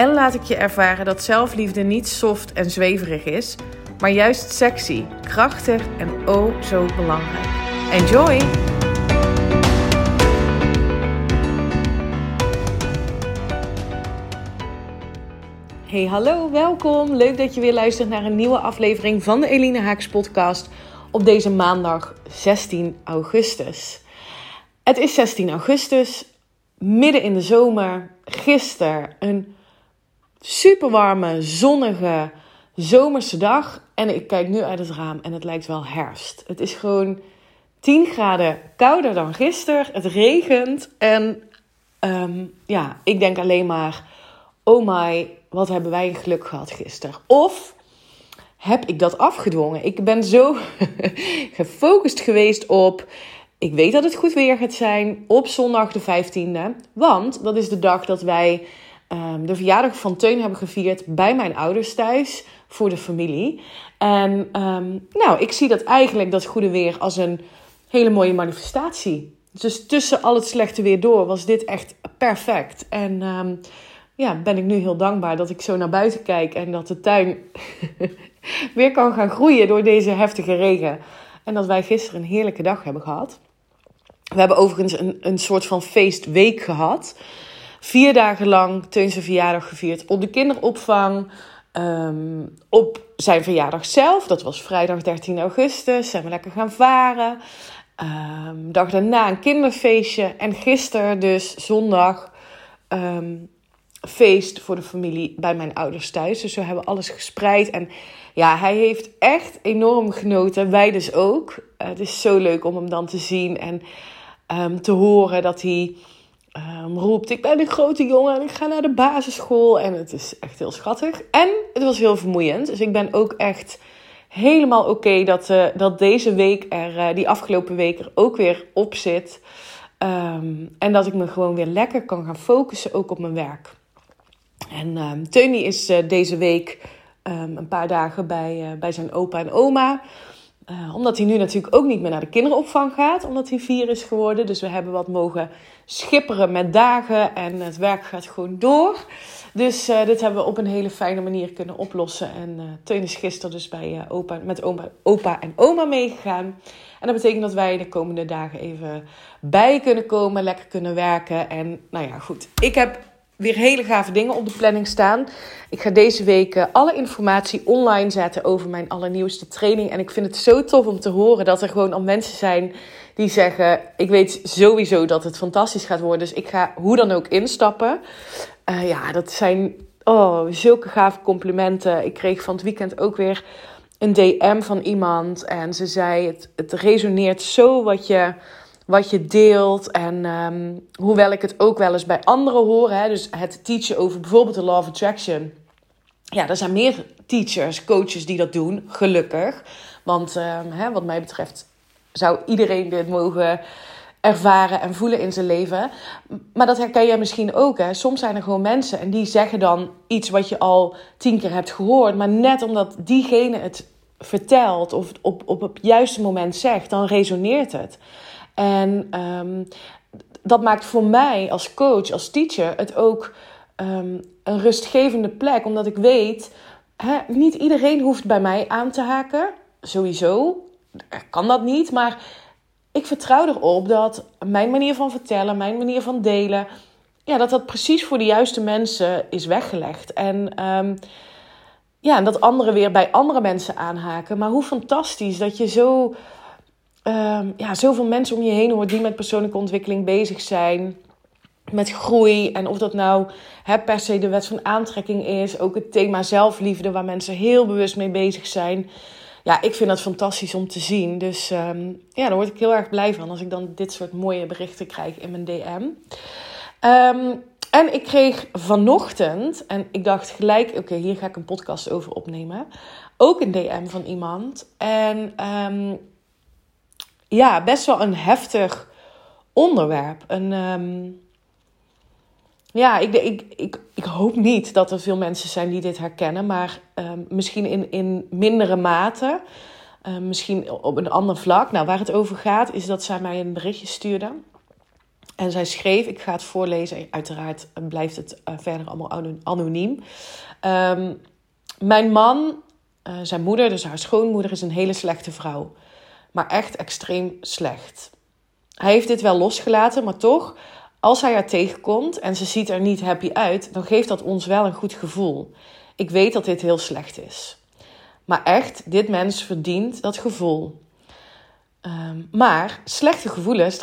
en laat ik je ervaren dat zelfliefde niet soft en zweverig is, maar juist sexy, krachtig en oh zo belangrijk. Enjoy! Hey, hallo, welkom. Leuk dat je weer luistert naar een nieuwe aflevering van de Eline Haaks podcast op deze maandag 16 augustus. Het is 16 augustus, midden in de zomer. Gisteren een super warme, zonnige, zomerse dag. En ik kijk nu uit het raam en het lijkt wel herfst. Het is gewoon 10 graden kouder dan gisteren. Het regent. En ehm, ja, ik denk alleen maar: oh my, wat hebben wij geluk gehad gisteren. Of heb ik dat afgedwongen? Ik ben zo gefocust geweest op. Ik weet dat het goed weer gaat zijn op zondag de 15e. Want dat is de dag dat wij um, de verjaardag van Teun hebben gevierd bij mijn ouders thuis voor de familie. En um, nou, ik zie dat eigenlijk, dat goede weer, als een hele mooie manifestatie. Dus tussen al het slechte weer door was dit echt perfect. En um, ja, ben ik nu heel dankbaar dat ik zo naar buiten kijk en dat de tuin weer kan gaan groeien door deze heftige regen. En dat wij gisteren een heerlijke dag hebben gehad. We hebben overigens een, een soort van feestweek gehad vier dagen lang Teun zijn verjaardag gevierd op de kinderopvang. Um, op zijn verjaardag zelf, dat was vrijdag 13 augustus, zijn we lekker gaan varen. Um, dag daarna een kinderfeestje. En gisteren dus zondag um, feest voor de familie bij mijn ouders thuis. Dus we hebben alles gespreid. En ja, hij heeft echt enorm genoten. Wij dus ook. Uh, het is zo leuk om hem dan te zien en te horen dat hij um, roept: Ik ben een grote jongen en ik ga naar de basisschool. En het is echt heel schattig. En het was heel vermoeiend. Dus ik ben ook echt helemaal oké dat, uh, dat deze week er, uh, die afgelopen week er ook weer op zit. Um, en dat ik me gewoon weer lekker kan gaan focussen, ook op mijn werk. En um, Teuny is uh, deze week een paar dagen bij, bij zijn opa en oma. Uh, omdat hij nu natuurlijk ook niet meer naar de kinderopvang gaat, omdat hij vier is geworden. Dus we hebben wat mogen schipperen met dagen en het werk gaat gewoon door. Dus uh, dit hebben we op een hele fijne manier kunnen oplossen. En uh, Teun is gisteren dus bij opa, met oma, opa en oma meegegaan. En dat betekent dat wij de komende dagen even bij kunnen komen, lekker kunnen werken. En nou ja, goed. Ik heb weer hele gave dingen op de planning staan. Ik ga deze week eh, alle informatie online zetten over mijn allernieuwste training. En ik vind het zo tof om te horen dat er gewoon al mensen zijn die zeggen: Ik weet sowieso dat het fantastisch gaat worden. Dus ik ga hoe dan ook instappen. Uh, ja, dat zijn oh, zulke gave complimenten. Ik kreeg van het weekend ook weer een DM van iemand. En ze zei: Het, het resoneert zo wat je wat je deelt. En um, hoewel ik het ook wel eens bij anderen hoor, hè, dus het teachen over bijvoorbeeld de Law of Attraction. Ja, er zijn meer teachers, coaches die dat doen, gelukkig. Want um, hè, wat mij betreft zou iedereen dit mogen ervaren en voelen in zijn leven. Maar dat herken je misschien ook. Hè? Soms zijn er gewoon mensen en die zeggen dan iets wat je al tien keer hebt gehoord. Maar net omdat diegene het vertelt of op, op het juiste moment zegt, dan resoneert het. En um, dat maakt voor mij als coach, als teacher, het ook um, een rustgevende plek. Omdat ik weet, hè, niet iedereen hoeft bij mij aan te haken. Sowieso kan dat niet. Maar ik vertrouw erop dat mijn manier van vertellen, mijn manier van delen, ja, dat dat precies voor de juiste mensen is weggelegd. En um, ja, dat anderen weer bij andere mensen aanhaken. Maar hoe fantastisch dat je zo um, ja, zoveel mensen om je heen hoort die met persoonlijke ontwikkeling bezig zijn. Met groei. En of dat nou per se de wet van aantrekking is. Ook het thema zelfliefde, waar mensen heel bewust mee bezig zijn. Ja, ik vind dat fantastisch om te zien. Dus um, ja, daar word ik heel erg blij van als ik dan dit soort mooie berichten krijg in mijn DM. Um, en ik kreeg vanochtend, en ik dacht gelijk, oké, hier ga ik een podcast over opnemen. Ook een DM van iemand. En ehm, ja, best wel een heftig onderwerp. Een, ehm, ja, ik, ik, ik, ik hoop niet dat er veel mensen zijn die dit herkennen, maar ehm, misschien in, in mindere mate. misschien op een ander vlak. Nou, waar het over gaat, is dat zij mij een berichtje stuurde. En zij schreef, ik ga het voorlezen, uiteraard blijft het uh, verder allemaal anoniem. Mijn man, uh, zijn moeder, dus haar schoonmoeder, is een hele slechte vrouw. Maar echt extreem slecht. Hij heeft dit wel losgelaten, maar toch, als hij haar tegenkomt en ze ziet er niet happy uit, dan geeft dat ons wel een goed gevoel. Ik weet dat dit heel slecht is. Maar echt, dit mens verdient dat gevoel. Um, maar slechte gevoelens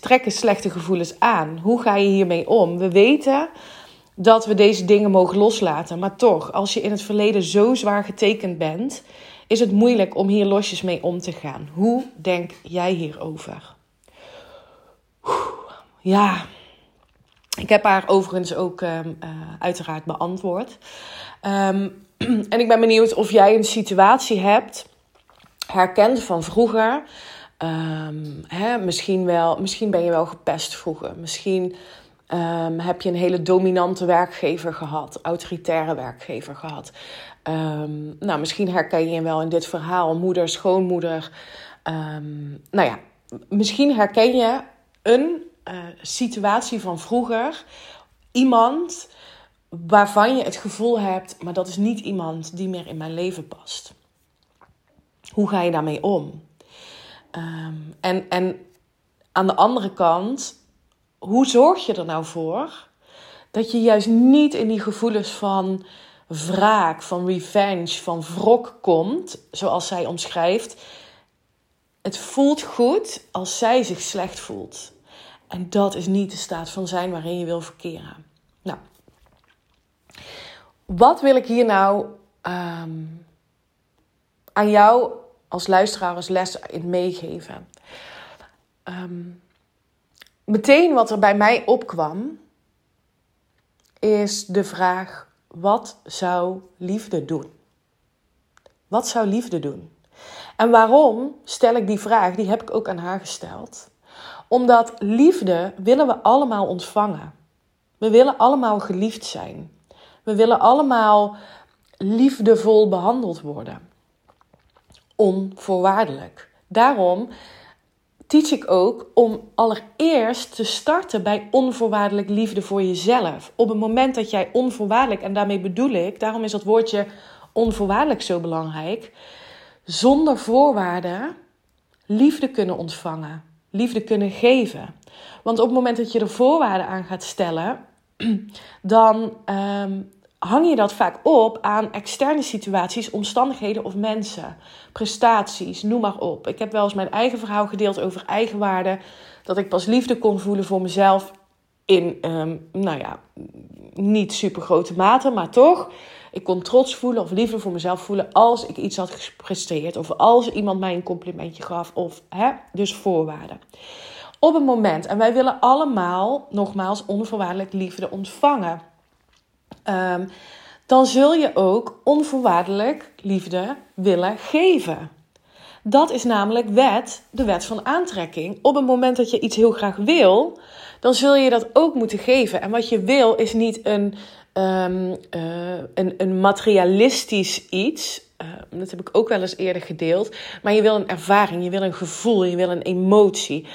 trekken slechte gevoelens aan. Hoe ga je hiermee om? We weten dat we deze dingen mogen loslaten. Maar toch, als je in het verleden zo zwaar getekend bent, is het moeilijk om hier losjes mee om te gaan. Hoe denk jij hierover? Ja, ik heb haar overigens ook um, uh, uiteraard beantwoord. Um, en ik ben benieuwd of jij een situatie hebt herkend van vroeger. Um, hè, misschien, wel, misschien ben je wel gepest vroeger. Misschien um, heb je een hele dominante werkgever gehad, autoritaire werkgever gehad. Um, nou, misschien herken je wel in dit verhaal, moeder, schoonmoeder. nou ja, misschien herken je een uh, situatie van vroeger. Iemand waarvan je het gevoel hebt, maar dat is niet iemand die meer in mijn leven past. Hoe ga je daarmee om? En, en aan de andere kant, hoe zorg je er nou voor dat je juist niet in die gevoelens van wraak, van revenge, van wrok komt, zoals zij omschrijft. Het voelt goed als zij zich slecht voelt. En dat is niet de staat van zijn waarin je wil verkeren. Nou, wat wil ik hier nou um, aan jou als luisteraar als les in meegeven. Um, meteen wat er bij mij opkwam, is de vraag: wat zou liefde doen? Wat zou liefde doen? En waarom stel ik die vraag? Die heb ik ook aan haar gesteld. Omdat liefde willen we allemaal ontvangen. We willen allemaal geliefd zijn. We willen allemaal liefdevol behandeld worden onvoorwaardelijk. Daarom teach ik ook om allereerst te starten bij onvoorwaardelijk liefde voor jezelf. Op het moment dat jij onvoorwaardelijk, en daarmee bedoel ik, daarom is dat woordje onvoorwaardelijk zo belangrijk, zonder voorwaarden liefde kunnen ontvangen, liefde kunnen geven. Want op het moment dat je er voorwaarden aan gaat stellen, dan ehm, hang je dat vaak op aan externe situaties, omstandigheden of mensen, prestaties, noem maar op. Ik heb wel eens mijn eigen verhaal gedeeld over eigenwaarde, dat ik pas liefde kon voelen voor mezelf in, um, nou ja, niet super grote mate, maar toch. Ik kon trots voelen of liefde voor mezelf voelen als ik iets had gepresteerd. Of als iemand mij een complimentje gaf. Of hè, dus voorwaarden. Op een moment, en wij willen allemaal, nogmaals, onvoorwaardelijk liefde ontvangen. Ehm, dan zul je ook onvoorwaardelijk liefde willen geven. Dat is namelijk wet, de wet van aantrekking. Op het moment dat je iets heel graag wil, dan zul je dat ook moeten geven. En wat je wil is niet een, um, een, een materialistisch iets. Uh, dat heb ik ook wel eens eerder gedeeld. Maar je wil een ervaring, je wil een gevoel, je wil een emotie.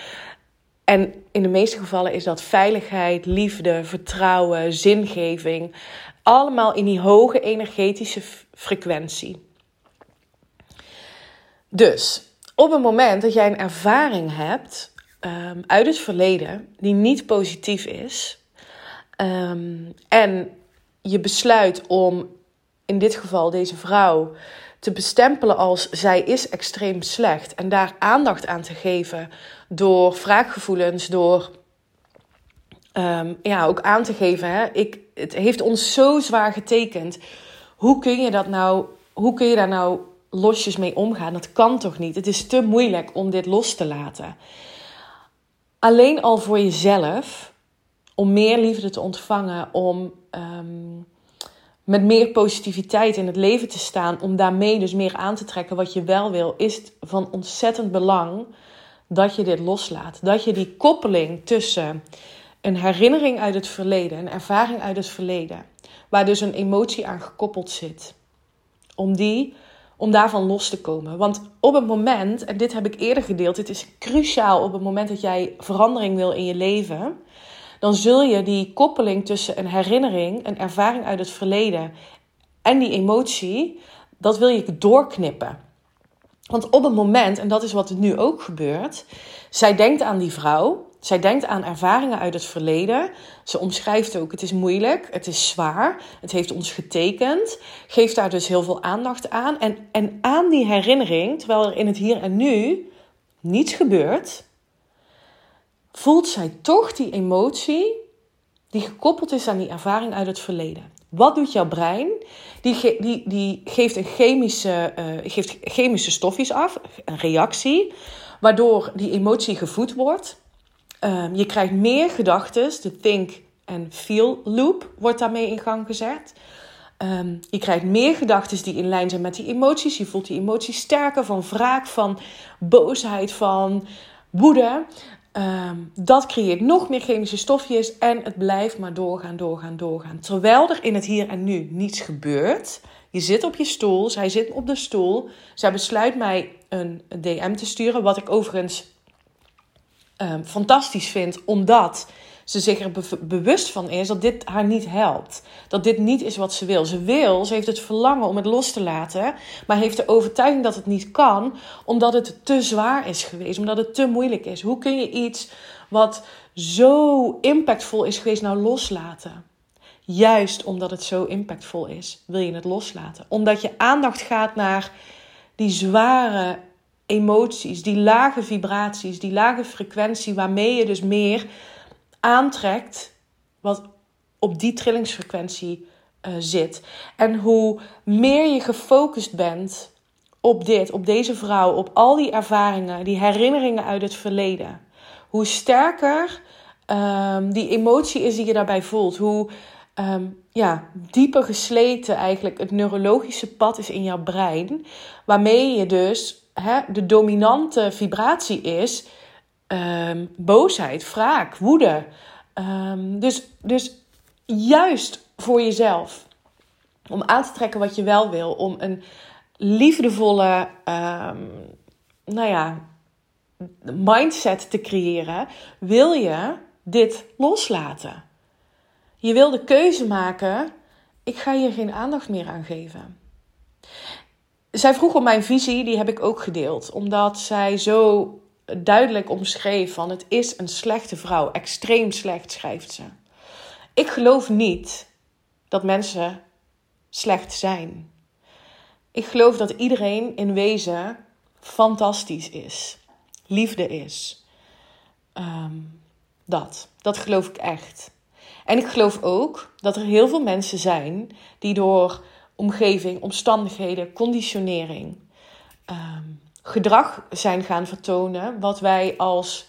En in de meeste gevallen is dat veiligheid, liefde, vertrouwen, zingeving. Allemaal in die hoge energetische frequentie. Dus op het moment dat jij een ervaring hebt um, uit het verleden die niet positief is, um, en je besluit om in dit geval deze vrouw te bestempelen als zij is extreem slecht en daar aandacht aan te geven door vraaggevoelens, door um, ja, ook aan te geven. Hè? Ik, het heeft ons zo zwaar getekend. Hoe kun je dat nou, hoe kun je daar nou losjes mee omgaan? Dat kan toch niet? Het is te moeilijk om dit los te laten. Alleen al voor jezelf, om meer liefde te ontvangen, om ehm, met meer positiviteit in het leven te staan, om daarmee dus meer aan te trekken wat je wel wil, is van ontzettend belang dat je dit loslaat. Dat je die koppeling tussen een herinnering uit het verleden, een ervaring uit het verleden, waar dus een emotie aan gekoppeld zit, om die om daarvan los te komen. Want op het moment, en dit heb ik eerder gedeeld, dit is cruciaal op het moment dat jij verandering wil in je leven, dan zul je die koppeling tussen een herinnering, een ervaring uit het verleden en die emotie, dat wil je doorknippen. Want op het moment, en dat is wat er nu ook gebeurt, zij denkt aan die vrouw, zij denkt aan ervaringen uit het verleden. Ze omschrijft ook: het is moeilijk, het is zwaar, het heeft ons getekend. Geeft daar dus heel veel aandacht aan. En, en aan die herinnering, terwijl er in het hier en nu niets gebeurt, voelt zij toch die emotie die gekoppeld is aan die ervaring uit het verleden. Wat doet jouw brein? Die, die, die geeft, een chemische, uh, geeft chemische stofjes af, een reactie, waardoor die emotie gevoed wordt. Um, je krijgt meer gedachten, de think and feel loop wordt daarmee in gang gezet. Um, je krijgt meer gedachten die in lijn zijn met die emoties. Je voelt die emoties sterker van wraak, van boosheid, van woede. Um, dat creëert nog meer chemische stofjes en het blijft maar doorgaan, doorgaan, doorgaan. Terwijl er in het hier en nu niets gebeurt. Je zit op je stoel, zij zit op de stoel. Zij besluit mij een DM te sturen, wat ik overigens um, fantastisch vind, omdat ze zich er bewust van is dat dit haar niet helpt. Dat dit niet is wat ze wil. Ze wil, ze heeft het verlangen om het los te laten, maar heeft de overtuiging dat het niet kan, omdat het te zwaar is geweest, omdat het te moeilijk is. Hoe kun je iets wat zo impactvol is geweest nou loslaten? Juist omdat het zo impactvol is, wil je het loslaten. Omdat je aandacht gaat naar die zware emoties, die lage vibraties, die lage frequentie waarmee je dus meer aantrekt wat op die trillingsfrequentie uh, zit. En hoe meer je gefocust bent op dit, op deze vrouw, op al die ervaringen, die herinneringen uit het verleden, hoe sterker um, die emotie is die je daarbij voelt, hoe um, ja, dieper gesleten eigenlijk het neurologische pad is in jouw brein, waarmee je dus hè, de dominante vibratie is um, boosheid, wraak, woede. Um, dus, dus juist voor jezelf. Om aan te trekken wat je wel wil. Om een liefdevolle, um, nou ja, mindset te creëren. Wil je dit loslaten? Je wil de keuze maken. Ik ga hier geen aandacht meer aan geven zij vroeg om mijn visie, die heb ik ook gedeeld. Omdat zij zo duidelijk omschreef van het is een slechte vrouw. Extreem slecht schrijft ze. Ik geloof niet dat mensen slecht zijn. Ik geloof dat iedereen in wezen fantastisch is. Liefde is. Ehm, dat. Dat geloof ik echt. En ik geloof ook dat er heel veel mensen zijn die door omgeving, omstandigheden, conditionering, ehm, gedrag zijn gaan vertonen, wat wij als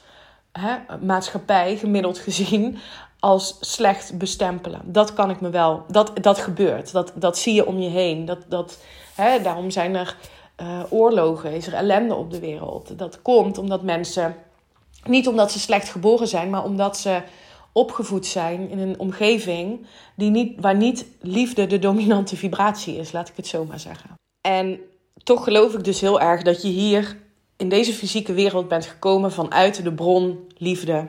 hè, maatschappij gemiddeld gezien als slecht bestempelen. Dat kan ik me wel, dat, dat gebeurt, dat, dat zie je om je heen. Dat, dat, hè, daarom zijn er uh, oorlogen, is er ellende op de wereld. Dat komt omdat mensen, niet omdat ze slecht geboren zijn, maar omdat ze opgevoed zijn in een omgeving die niet, waar niet liefde de dominante vibratie is, laat ik het zo maar zeggen. En toch geloof ik dus heel erg dat je hier in deze fysieke wereld bent gekomen vanuit de bron liefde,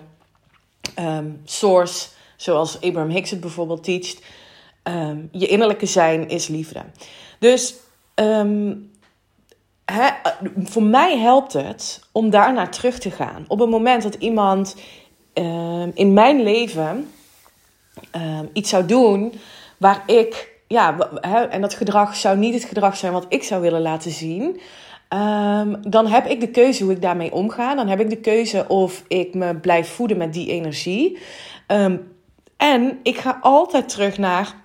um, source, zoals Abraham Hicks het bijvoorbeeld teacht. Um, je innerlijke zijn is liefde. Dus um, voor mij helpt het om daar naar terug te gaan. Op het moment dat iemand Ehm, in mijn leven ehm, iets zou doen waar ik, ja, en dat gedrag zou niet het gedrag zijn wat ik zou willen laten zien. Ehm, dan heb ik de keuze hoe ik daarmee omga. Dan heb ik de keuze of ik me blijf voeden met die energie. en ik ga altijd terug naar: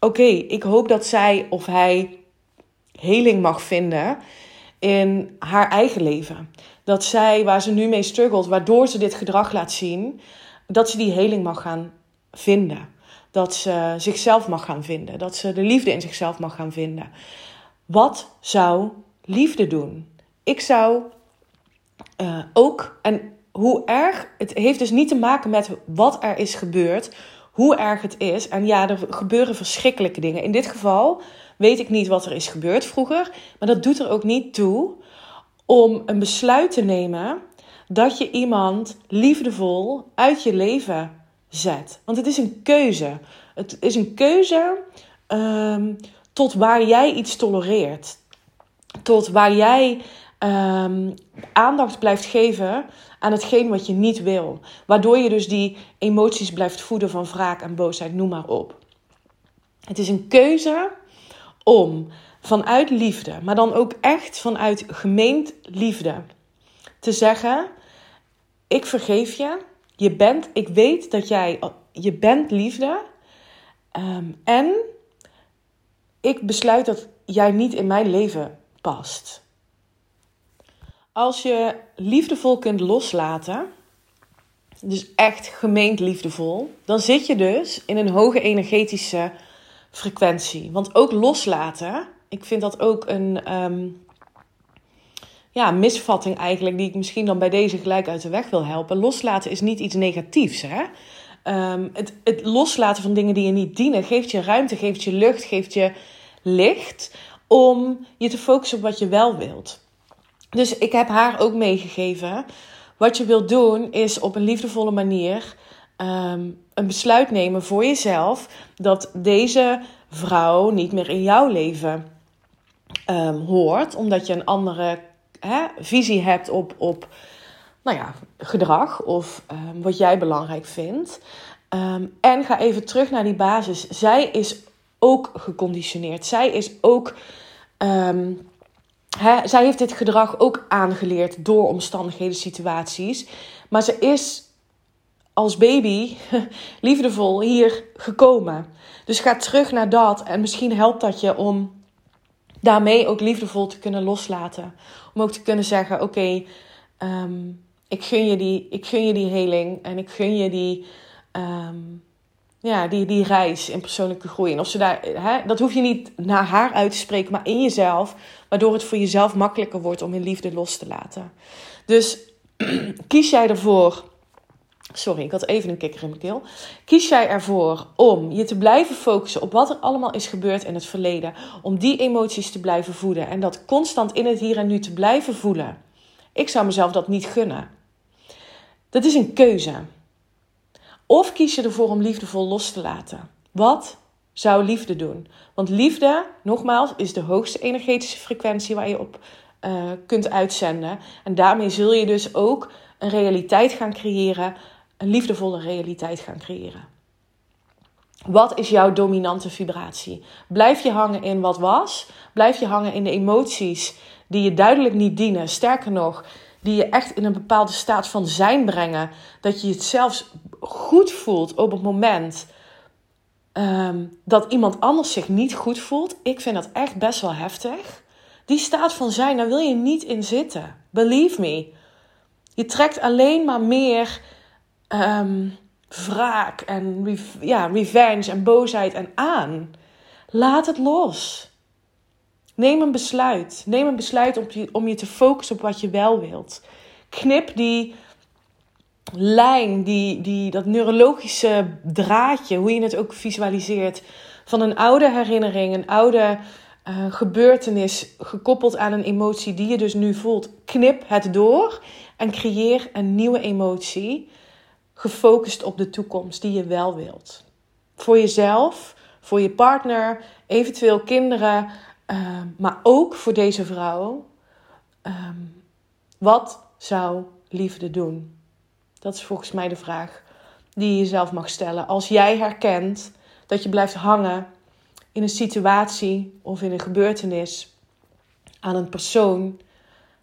oké, ik hoop dat zij of hij heling mag vinden in haar eigen leven. Dat zij, waar ze nu mee struggelt, waardoor ze dit gedrag laat zien, dat ze die heling mag gaan vinden. Dat ze zichzelf mag gaan vinden. Dat ze de liefde in zichzelf mag gaan vinden. Wat zou liefde doen? Ik zou uh, ook, en hoe erg, het heeft dus niet te maken met wat er is gebeurd, hoe erg het is. En ja, er gebeuren verschrikkelijke dingen. In dit geval weet ik niet wat er is gebeurd vroeger, maar dat doet er ook niet toe om een besluit te nemen dat je iemand liefdevol uit je leven zet. Want het is een keuze. Het is een keuze um, tot waar jij iets tolereert. Tot waar jij um, aandacht blijft geven aan hetgeen wat je niet wil. Waardoor je dus die emoties blijft voeden van wraak en boosheid, noem maar op. Het is een keuze om vanuit liefde, maar dan ook echt vanuit gemeend liefde, te zeggen: Ik vergeef je. Je bent, ik weet dat jij, je bent liefde. Um, en ik besluit dat jij niet in mijn leven past. Als je liefdevol kunt loslaten, dus echt gemeend liefdevol, dan zit je dus in een hoge energetische frequentie. Want ook loslaten, ik vind dat ook een um, ja, misvatting eigenlijk, die ik misschien dan bij deze gelijk uit de weg wil helpen. Loslaten is niet iets negatiefs. Hè? Um, het, het loslaten van dingen die je niet dienen, geeft je ruimte, geeft je lucht, geeft je licht om je te focussen op wat je wel wilt. Dus ik heb haar ook meegegeven. Wat je wilt doen is op een liefdevolle manier um, een besluit nemen voor jezelf dat deze vrouw niet meer in jouw leven um, hoort, omdat je een andere hè, visie hebt op, op nou ja, gedrag of um, wat jij belangrijk vindt. en ga even terug naar die basis. Zij is ook geconditioneerd. Zij is ook zij heeft dit gedrag ook aangeleerd door omstandigheden, situaties. Maar ze is als baby liefdevol hier gekomen. Dus ga terug naar dat. En misschien helpt dat je om daarmee ook liefdevol te kunnen loslaten. Om ook te kunnen zeggen: Oké, ehm, ik, gun je die, ik gun je die heling. En ik gun je die. Ehm, ja, die, die reis in persoonlijke groei. En of ze daar, hè, dat hoef je niet naar haar uit te spreken, maar in jezelf. Waardoor het voor jezelf makkelijker wordt om in liefde los te laten. Dus kies jij ervoor. Sorry, ik had even een kikker in mijn keel. Kies jij ervoor om je te blijven focussen op wat er allemaal is gebeurd in het verleden. Om die emoties te blijven voeden en dat constant in het hier en nu te blijven voelen. Ik zou mezelf dat niet gunnen. Dat is een keuze. Of kies je ervoor om liefdevol los te laten? Wat zou liefde doen? Want liefde, nogmaals, is de hoogste energetische frequentie waar je op uh, kunt uitzenden. En daarmee zul je dus ook een realiteit gaan creëren, een liefdevolle realiteit gaan creëren. Wat is jouw dominante vibratie? Blijf je hangen in wat was? Blijf je hangen in de emoties die je duidelijk niet dienen? Sterker nog, die je echt in een bepaalde staat van zijn brengen. Dat je het zelfs goed voelt op het moment um, dat iemand anders zich niet goed voelt. Ik vind dat echt best wel heftig. Die staat van zijn, daar wil je niet in zitten. Believe me. Je trekt alleen maar meer um, wraak en ja, revenge en boosheid en aan. Laat het los. Neem een besluit. Neem een besluit om je, om je te focussen op wat je wel wilt. Knip die lijn, die, die, dat neurologische draadje, hoe je het ook visualiseert, van een oude herinnering, een oude uh, gebeurtenis gekoppeld aan een emotie die je dus nu voelt. Knip het door en creëer een nieuwe emotie, gefocust op de toekomst die je wel wilt. Voor jezelf, voor je partner, eventueel kinderen, uh, maar ook voor deze vrouw. Um, wat zou liefde doen? Dat is volgens mij de vraag die je jezelf mag stellen. Als jij herkent dat je blijft hangen in een situatie of in een gebeurtenis aan een persoon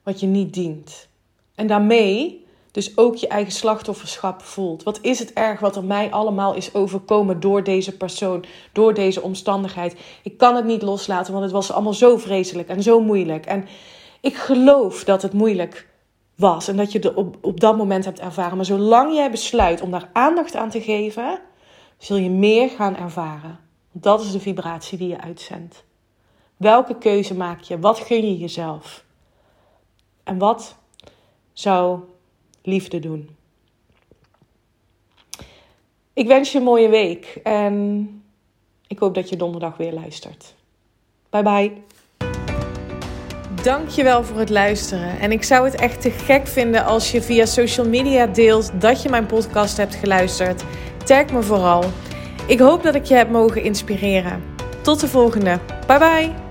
wat je niet dient. En daarmee dus ook je eigen slachtofferschap voelt. Wat is het erg wat er mij allemaal is overkomen door deze persoon, door deze omstandigheid? Ik kan het niet loslaten, want het was allemaal zo vreselijk en zo moeilijk. En ik geloof dat het moeilijk was en dat je het op, op dat moment hebt ervaren. Maar zolang jij besluit om daar aandacht aan te geven, zul je meer gaan ervaren. Dat is de vibratie die je uitzendt. Welke keuze maak je? Wat gun je jezelf? En wat zou liefde doen? Ik wens je een mooie week en ik hoop dat je donderdag weer luistert. Bye bye. Dankjewel voor het luisteren. En ik zou het echt te gek vinden als je via social media deelt dat je mijn podcast hebt geluisterd. Tag me vooral. Ik hoop dat ik je heb mogen inspireren. Tot de volgende. Bye bye.